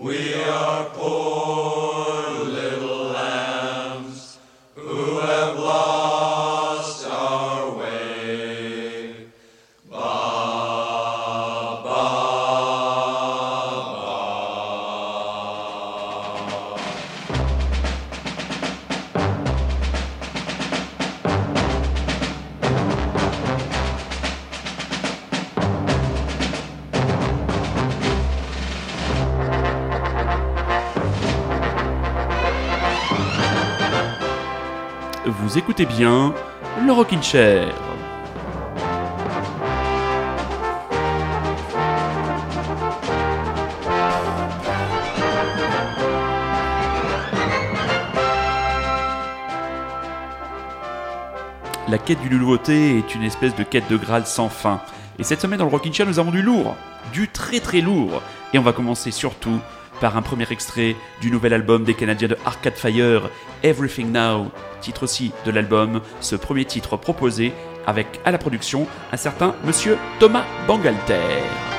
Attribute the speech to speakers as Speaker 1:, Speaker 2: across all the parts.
Speaker 1: Vous bien le Rockin' Chair. La quête du nouveauté est une espèce de quête de Graal sans fin. Et cette semaine dans le Rockin' Chair, nous avons du lourd, du très très lourd. Et on va commencer surtout par un premier extrait du nouvel album des Canadiens de Arcade Fire, Everything Now, titre aussi de l'album, ce premier titre proposé avec à la production un certain monsieur Thomas Bangalter.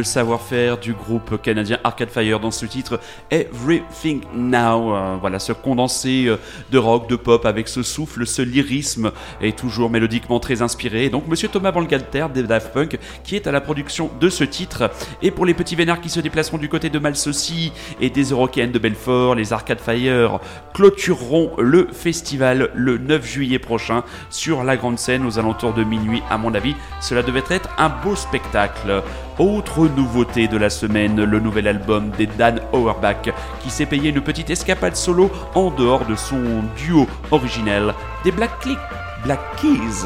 Speaker 2: Le savoir-faire du groupe canadien Arcade Fire dans ce titre Everything Now. Euh, voilà, ce condensé euh, de rock, de pop avec ce souffle, ce lyrisme est toujours mélodiquement très inspiré. Et donc Monsieur Thomas Bangalter des Daft Punk qui est à la production de ce titre. Et pour les petits vénards qui se déplaceront du côté de Malsaucy et des Eurocaines de Belfort, les Arcade Fire clôtureront le festival le 9 juillet prochain sur la grande scène aux alentours de minuit à mon avis. Cela devait être un beau spectacle. Autre nouveauté de la semaine, le nouvel album des Dan Auerbach qui s'est payé une petite escapade solo en dehors de son duo originel des Black, Keys.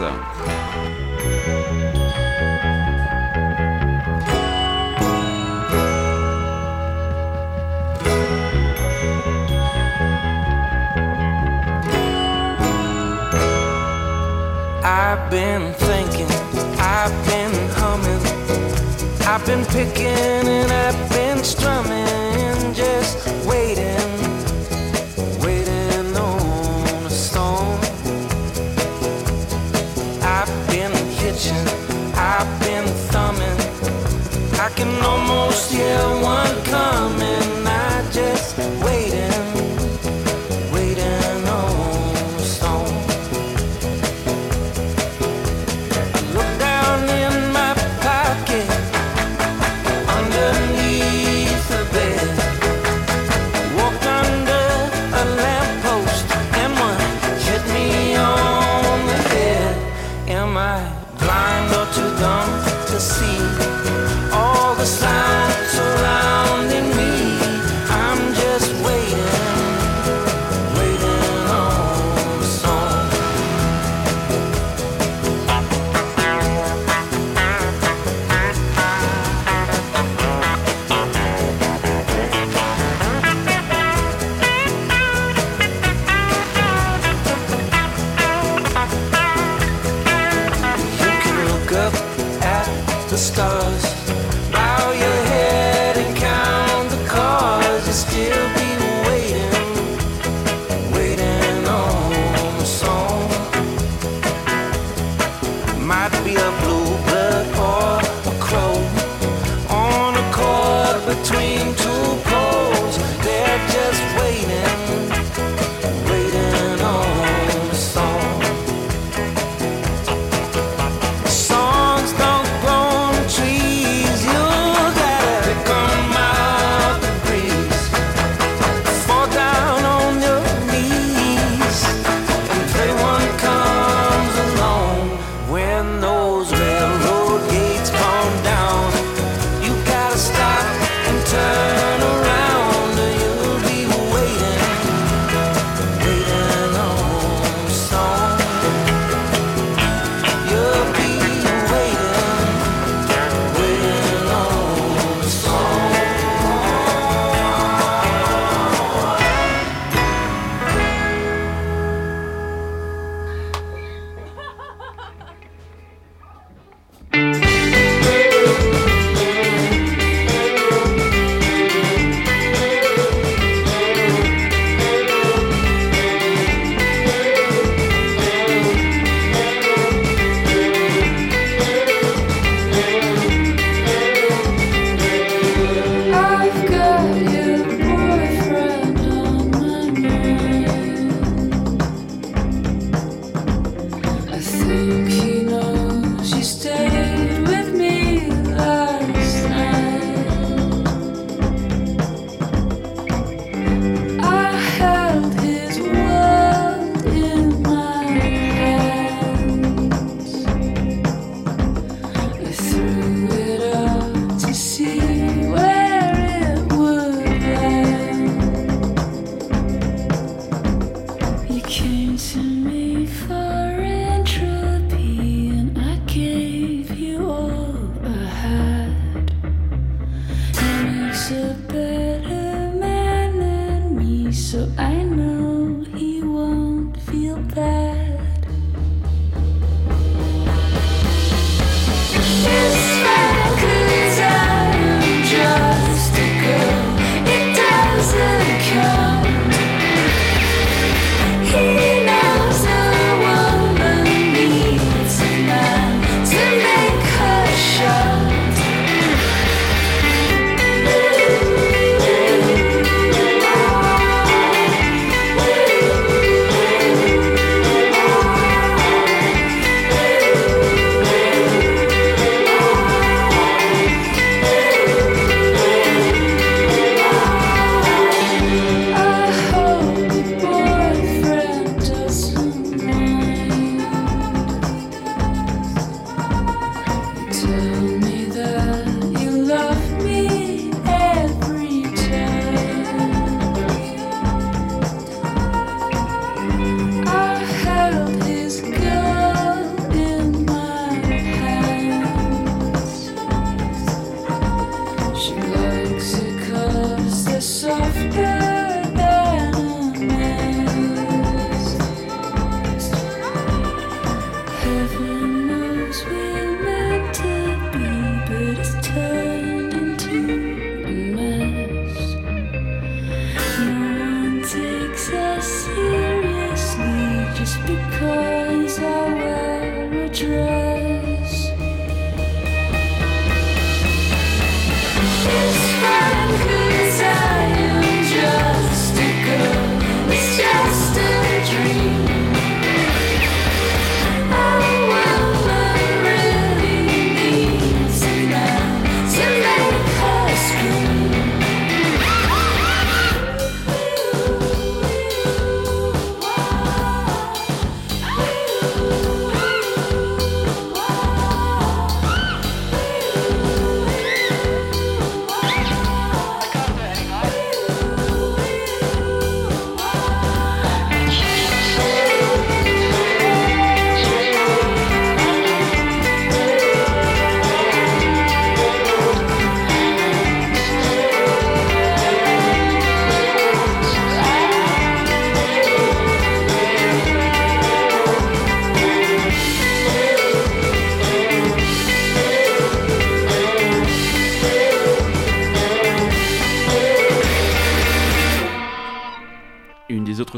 Speaker 3: I've been picking and I've been strumming, just waiting, waiting on a song. I've been hitching, I've been thumbing, I can almost hear one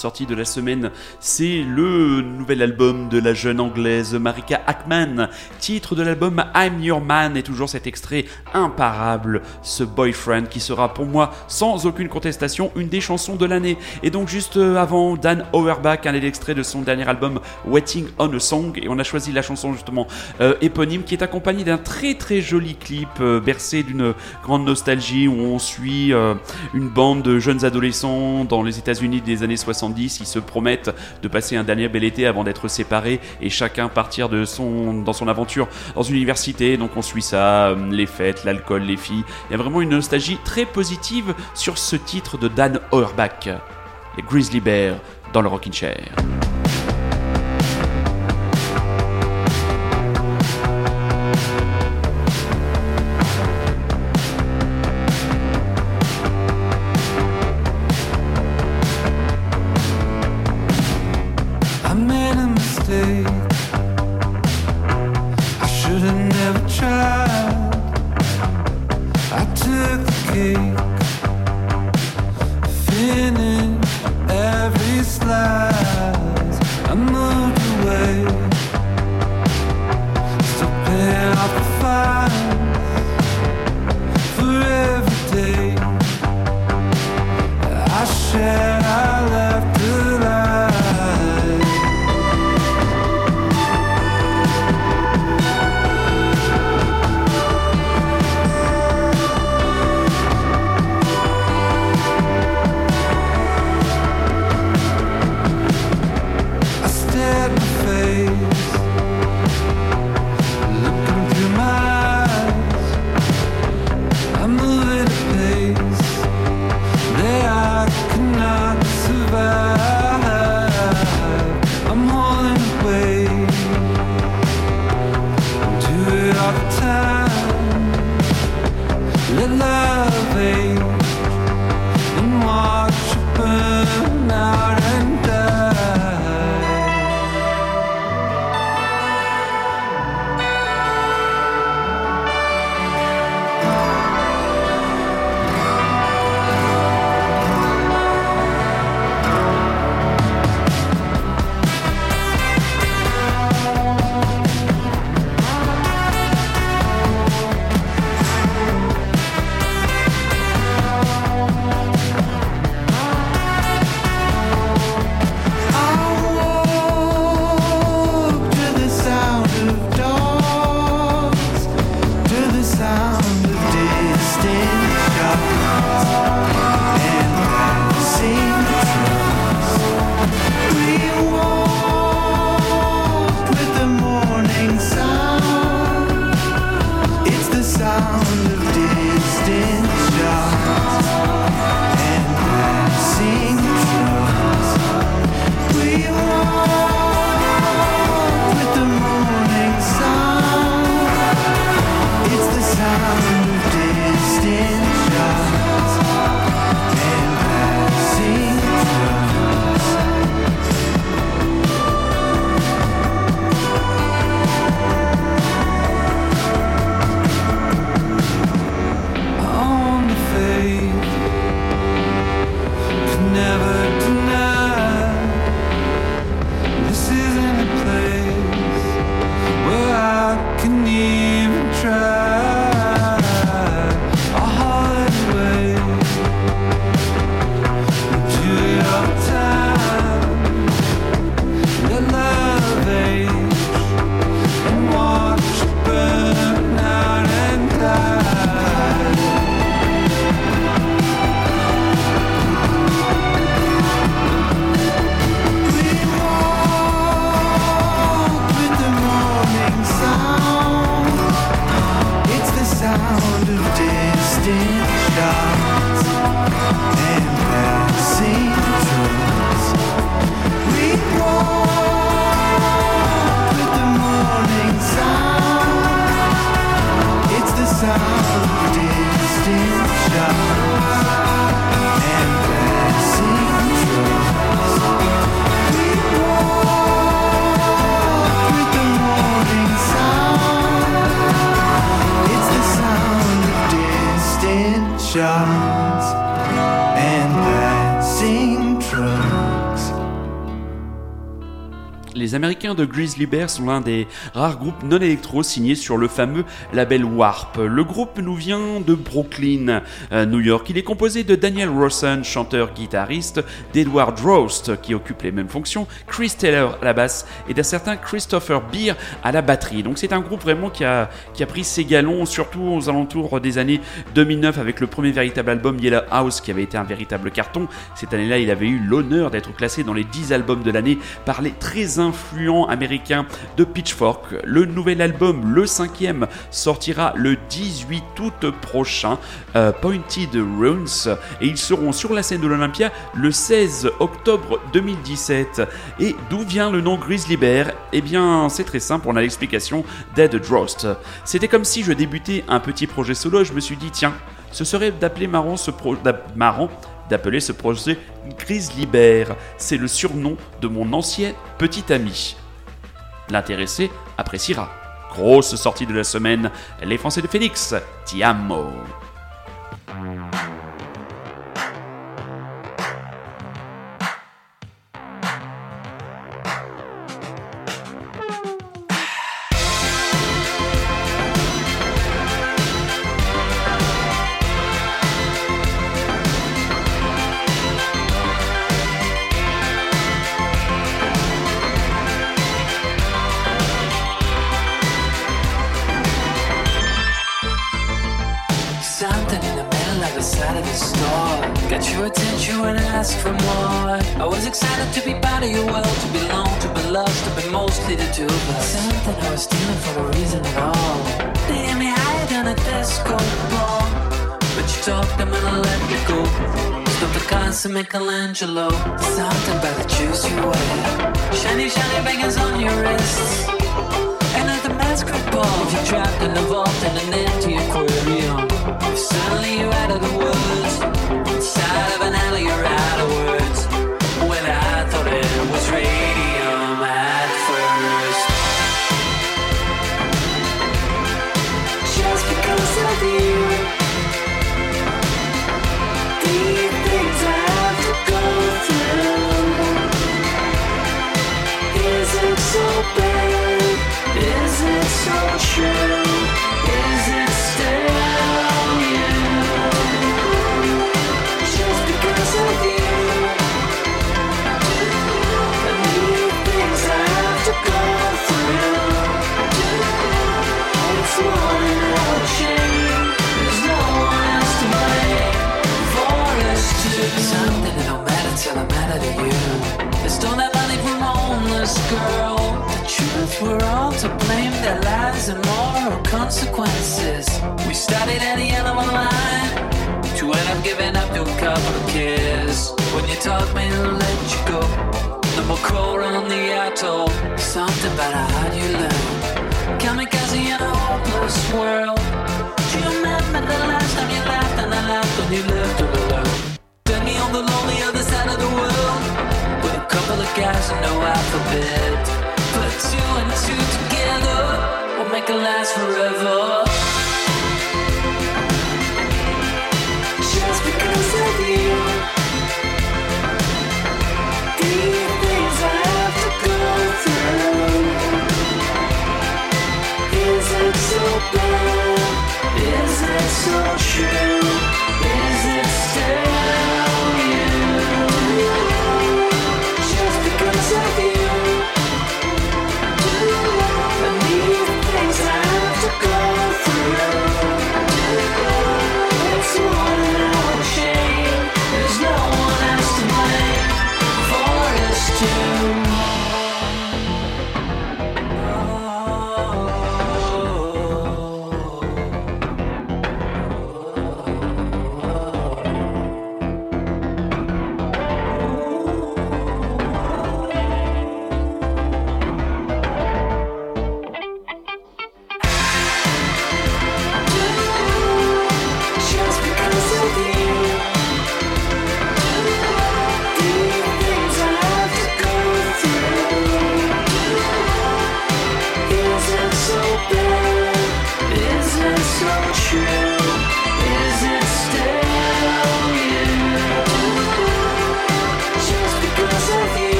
Speaker 2: titre sorti de la semaine, c'est le nouvel album de la jeune anglaise Marika Ackman, titre de l'album I'm Your Man, et toujours cet extrait imparable, ce Boyfriend qui sera pour moi sans aucune contestation une des chansons de l'année. Et donc juste euh, avant, Dan Auerbach, un extrait de son dernier album Waiting on a Song, et on a choisi la chanson justement euh, éponyme qui est accompagnée d'un très très joli clip euh, bercé d'une grande nostalgie où on suit une bande de jeunes adolescents dans les États-Unis des années 70. Ils se promettent de passer un dernier bel été avant d'être séparés et chacun partir de son, dans son aventure dans une université. Donc on suit ça, euh, les fêtes, l'alcool, les filles. Il y a vraiment une nostalgie très positive sur ce titre de Dan Auerbach, les Grizzly Bears dans le Rockin' Chair.
Speaker 4: Away,
Speaker 2: les Américains de Grizzly Bear sont l'un des rares groupes non électro signés sur le fameux label Warp. Le groupe nous vient de Brooklyn, euh, New York. Il est composé de Daniel Rawson, chanteur-guitariste, d'Edward Roast, qui occupe les mêmes fonctions, Chris Taylor à la basse et d'un certain Christopher Beer à la batterie. Donc c'est un groupe vraiment qui a, qui a pris ses galons, surtout aux alentours des années 2009 avec le premier véritable album Yellow House qui avait été un véritable carton. Cette année-là, il avait eu l'honneur d'être classé dans les 10 albums de l'année par les très influents américains de Pitchfork. Le nouvel album, le cinquième, sortira le 18 août prochain, euh, Pointed Runes, et ils seront sur la scène de l'Olympia le 16 octobre 2017. Et d'où vient le nom Grizzly Bear? Eh bien, c'est très simple, on a l'explication d'Ed Drost. C'était comme si je débutais un petit projet solo, je me suis dit, tiens, ce serait d'appeler marrant ce pro- d'a- marrant d'appeler ce projet Grizzly Bear. C'est le surnom de mon ancien petit ami. L'intéressé appréciera. Grosse sortie de la semaine, les Français de Phoenix, Ti amo.
Speaker 5: I for more. I was excited to be part of your world To belong, to be loved, to be mostly the two of us. Something I was stealing for no reason at all. They hit me higher than a disco ball. But you talked them and let me go. Stop the cars and Michelangelo Something about the shoes you wear Shiny, shiny bangers on your wrists. Another masquerade ball. You're trapped in a vault in an empty aquarium. Suddenly you're out of the woods. Inside of an alley you're out Their lives and moral consequences. We started at the end of a line To end up giving up to a couple of kids. When you taught me to let you go No more cold on the atoll. Something about how you learn. Kamikaze in a hopeless world. Do you remember the last time you laughed and I laughed when you left alone? Then me on the lonely other side of the world. With a couple of guys and no alphabet just because of you.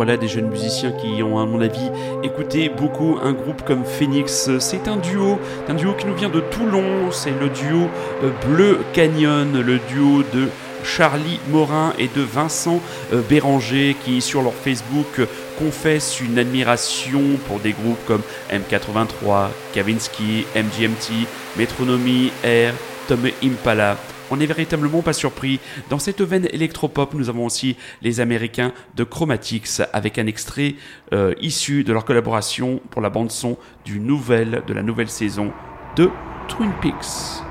Speaker 5: voilà des jeunes musiciens qui ont, à mon avis, écouté beaucoup un groupe comme Phoenix. C'est un duo, un duo qui nous vient de Toulon. C'est le duo euh, Bleu Canyon, le duo de Charlie Morin et de Vincent euh, Béranger qui sur leur Facebook confessent une admiration pour des groupes comme M83, Kavinsky, MGMT, Metronomy, Air, Tom Impala. On n'est véritablement pas surpris. Dans cette veine électropop, nous avons aussi les Américains de Chromatics avec un extrait euh, issu de leur collaboration pour la bande son du de la nouvelle saison de Twin Peaks.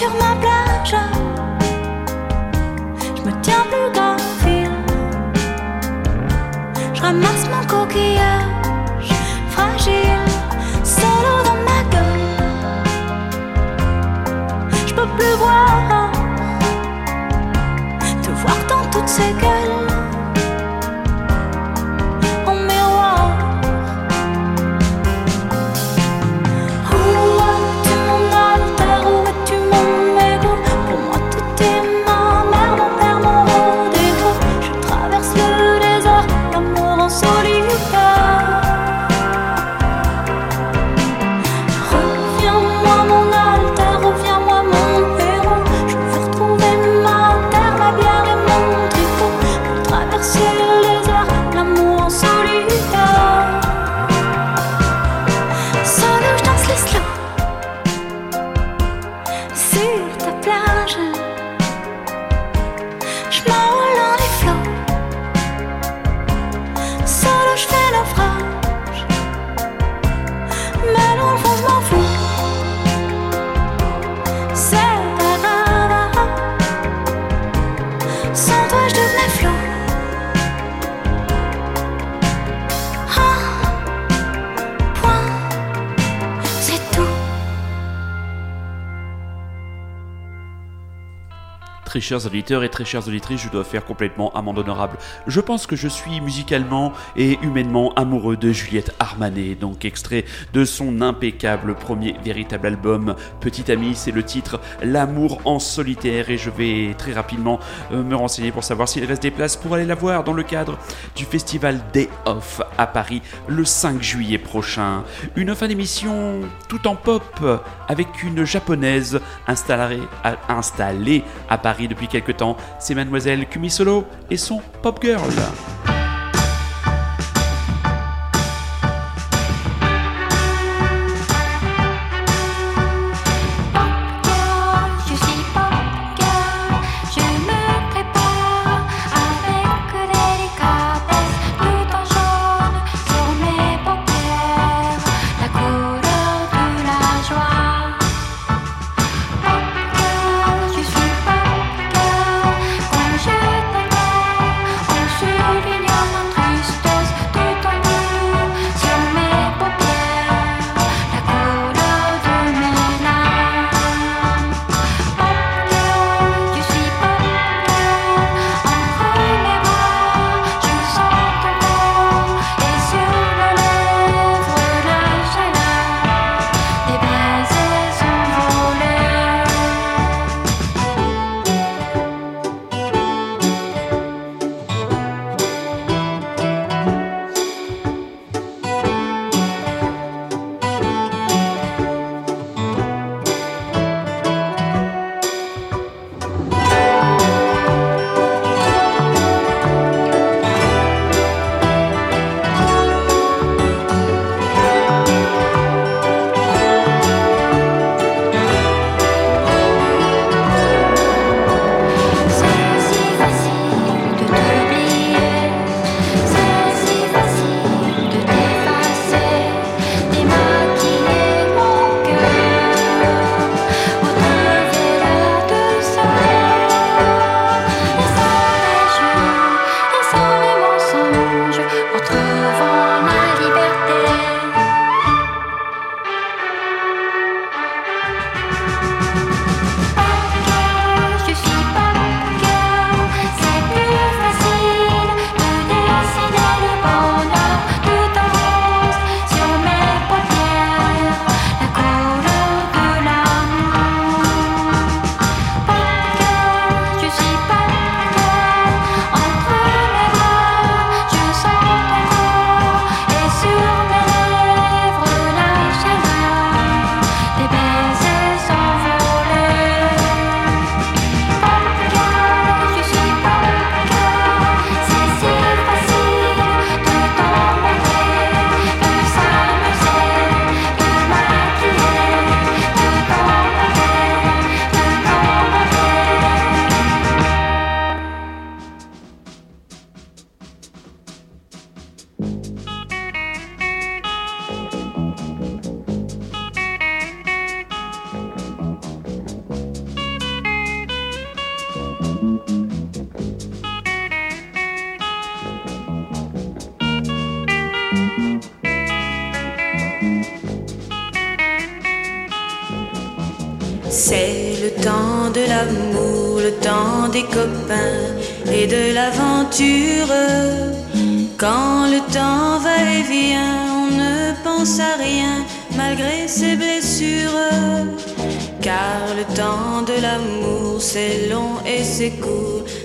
Speaker 6: sur ma plage. Je me tiens plus grand fil. Je ramasse mon coquillage fragile, solo dans ma gueule. Je peux plus voir, te voir dans toutes ces
Speaker 5: gueules. Chers auditeurs et très chères auditrices, je dois faire complètement amende honorable. Je pense que je suis musicalement et humainement amoureux de Juliette Armanet, donc extrait de son impeccable premier véritable album Petit Ami, c'est le titre L'amour en solitaire et je vais très rapidement euh, me renseigner pour savoir s'il reste des places pour aller la voir dans le cadre du festival Day Off à Paris le 5 juillet prochain. Une fin d'émission tout en pop avec une japonaise installée à Paris depuis quelques temps. C'est mademoiselle Kumi Solo et son Pop Girl.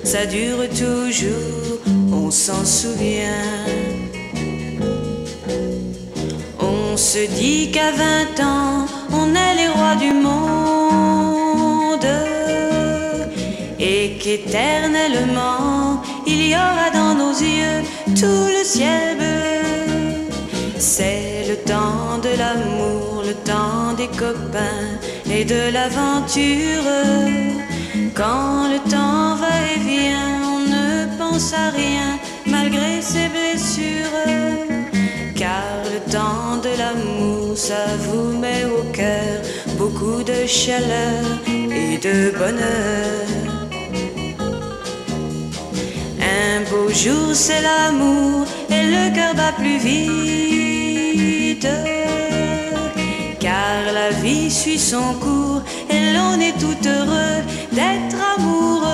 Speaker 7: Ça dure toujours, on s'en souvient. On se dit qu'à 20 ans, on est les rois du monde et qu'éternellement, il y aura dans nos yeux tout le ciel bleu. C'est le temps de l'amour, le temps des copains et de l'aventure. Quand le temps va et vient, on ne pense à rien malgré ses blessures. Car le temps de l'amour, ça vous met au cœur beaucoup de chaleur et de bonheur. Un beau jour, c'est l'amour et le cœur bat plus vite. Car la vie suit son cours l'on est tout heureux d'être amoureux.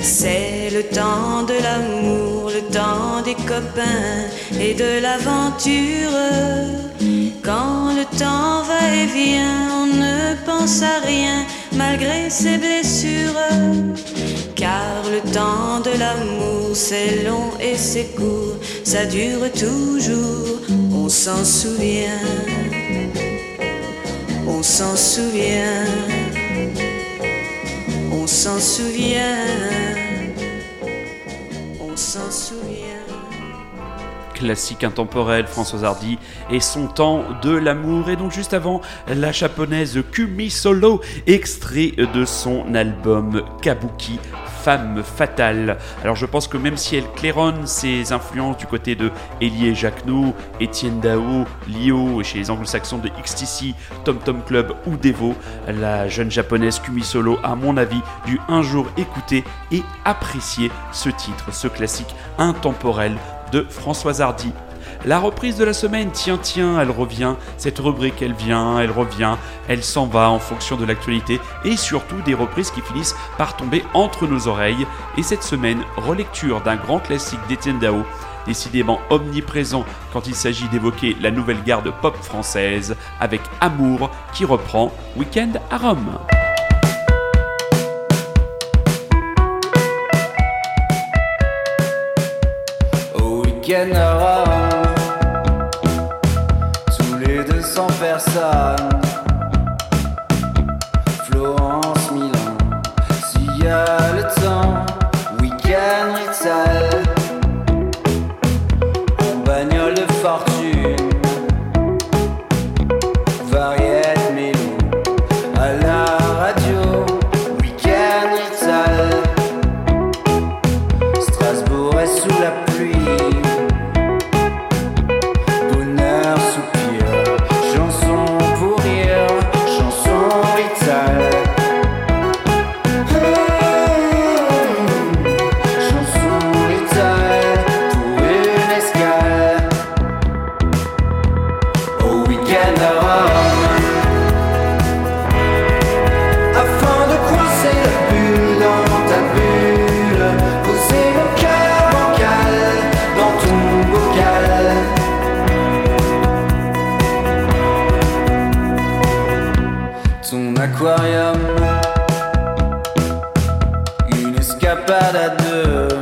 Speaker 7: C'est le temps de l'amour, le temps des copains et de l'aventure. Quand le temps va et vient, on ne pense à rien malgré ses blessures. Car le temps de l'amour, c'est long et c'est court, ça dure toujours, on s'en souvient. On s'en souvient, on s'en souvient, on s'en souvient.
Speaker 2: Classique intemporel, Françoise Hardy et son temps de l'amour. Et donc juste avant, la japonaise Kumi Solo, extrait de son album Kabuki. Femme fatale. Alors je pense que même si elle claironne ses influences du côté de Elie Jacquenot, Étienne Dao, Lio et chez les anglo-saxons de XTC, Tom Tom Club ou Devo, la jeune japonaise Kumi Solo à mon avis dû un jour écouter et apprécier ce titre, ce classique intemporel Françoise Hardy. La reprise de la semaine, tiens, tiens, elle revient. Cette rubrique, elle vient, elle revient, elle s'en va en fonction de l'actualité et surtout des reprises qui finissent par tomber entre nos oreilles. Et cette semaine, relecture d'un grand classique d'Étienne Dao, décidément omniprésent quand il s'agit d'évoquer la nouvelle garde pop française avec Amour qui reprend Weekend à Rome.
Speaker 8: Week-end à Rome, tous les 200 personnes. Une escapade à deux.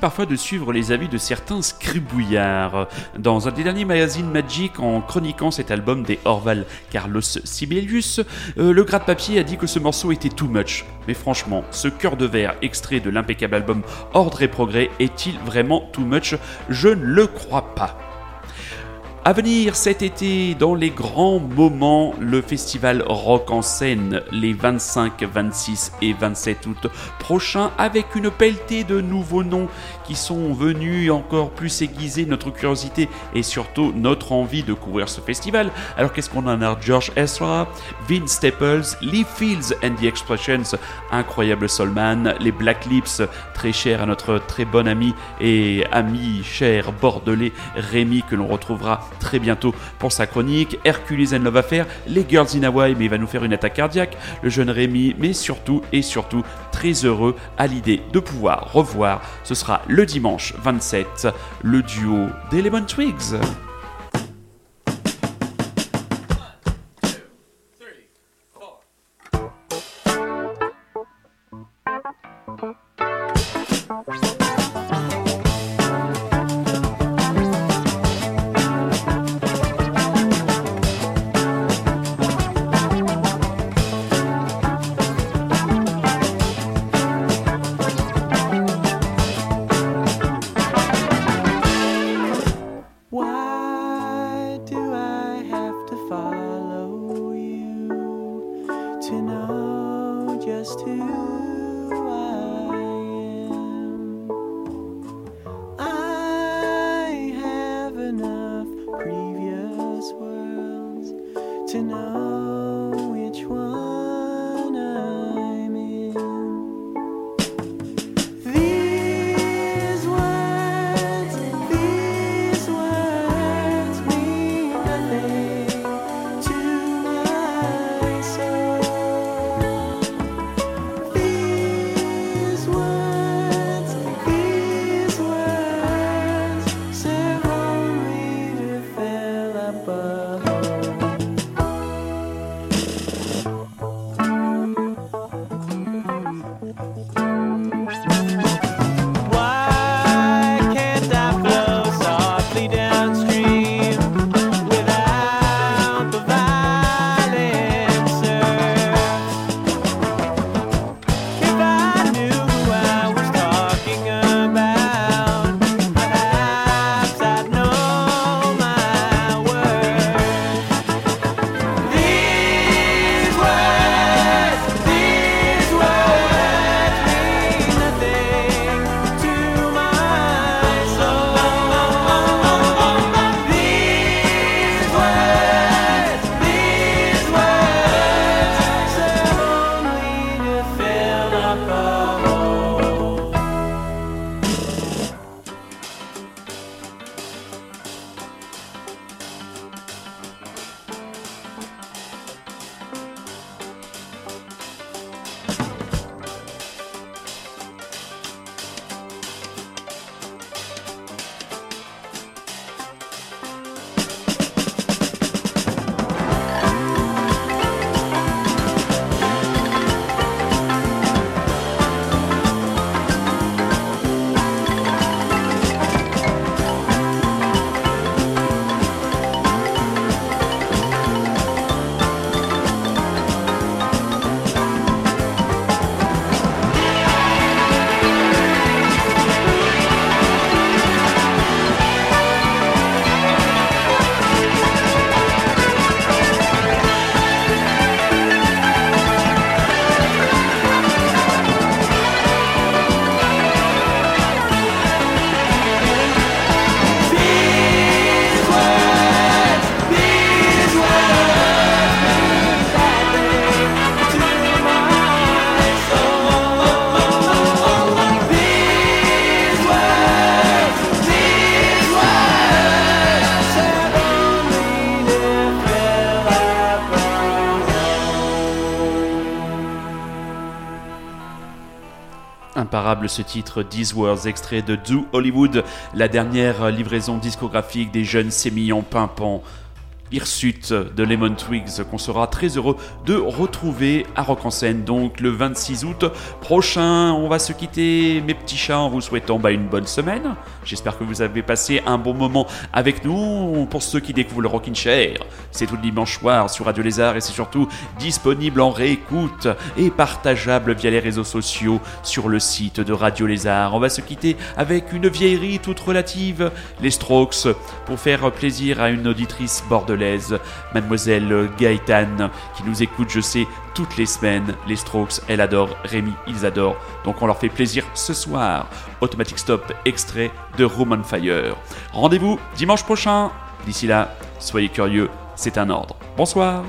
Speaker 2: Parfois de suivre les avis de certains scribouillards. Dans un des derniers magazines Magic, en chroniquant cet album des Orval Carlos Sibelius, euh, le gratte-papier a dit que ce morceau était too much. Mais franchement, ce cœur de verre extrait de l'impeccable album Ordre et Progrès est-il vraiment too much? Je ne le crois pas. À venir cet été, dans les grands moments, le festival Rock en scène, les 25, 26 et 27 août prochains, avec une pelletée de nouveaux noms qui sont venus encore plus aiguiser notre curiosité et surtout notre envie de couvrir ce festival. Alors qu'est-ce qu'on en a George Ezra, Vince Staples, Lee Fields and the Expressions, incroyable Solman, les Black Lips, très chers à notre très bon ami et ami cher bordelais Rémi que l'on retrouvera très bientôt pour sa chronique, Hercules and Love Affair, les Girls in Hawaii mais il va nous faire une attaque cardiaque, le jeune Rémi mais surtout et surtout très heureux à l'idée de pouvoir revoir, ce sera le dimanche 27, le duo des Lemon Twigs. Ce titre, These Words, extrait de Do Hollywood, la dernière livraison discographique des jeunes sémillants pimpants. Hirsute de Lemon Twigs qu'on sera très heureux de retrouver à Rock en scène donc le 26 août prochain. On va se quitter mes petits chats en vous souhaitant bah, une bonne semaine. J'espère que vous avez passé un bon moment avec nous. Pour ceux qui découvrent le Rockin' Chair, c'est tout le dimanche soir sur Radio Lézard et c'est surtout disponible en réécoute et partageable via les réseaux sociaux sur le site de Radio Lézard. On va se quitter avec une vieillerie toute relative, les Strokes, pour faire plaisir à une auditrice bordelaise, mademoiselle Gaëtane, qui nous écoute, je sais, toutes les semaines. Les Strokes, elle adore, Rémi, ils adorent. Donc on leur fait plaisir ce soir. Automatic Stop, extrait de Room on Fire. Rendez-vous dimanche prochain. D'ici là, soyez curieux, c'est un ordre. Bonsoir.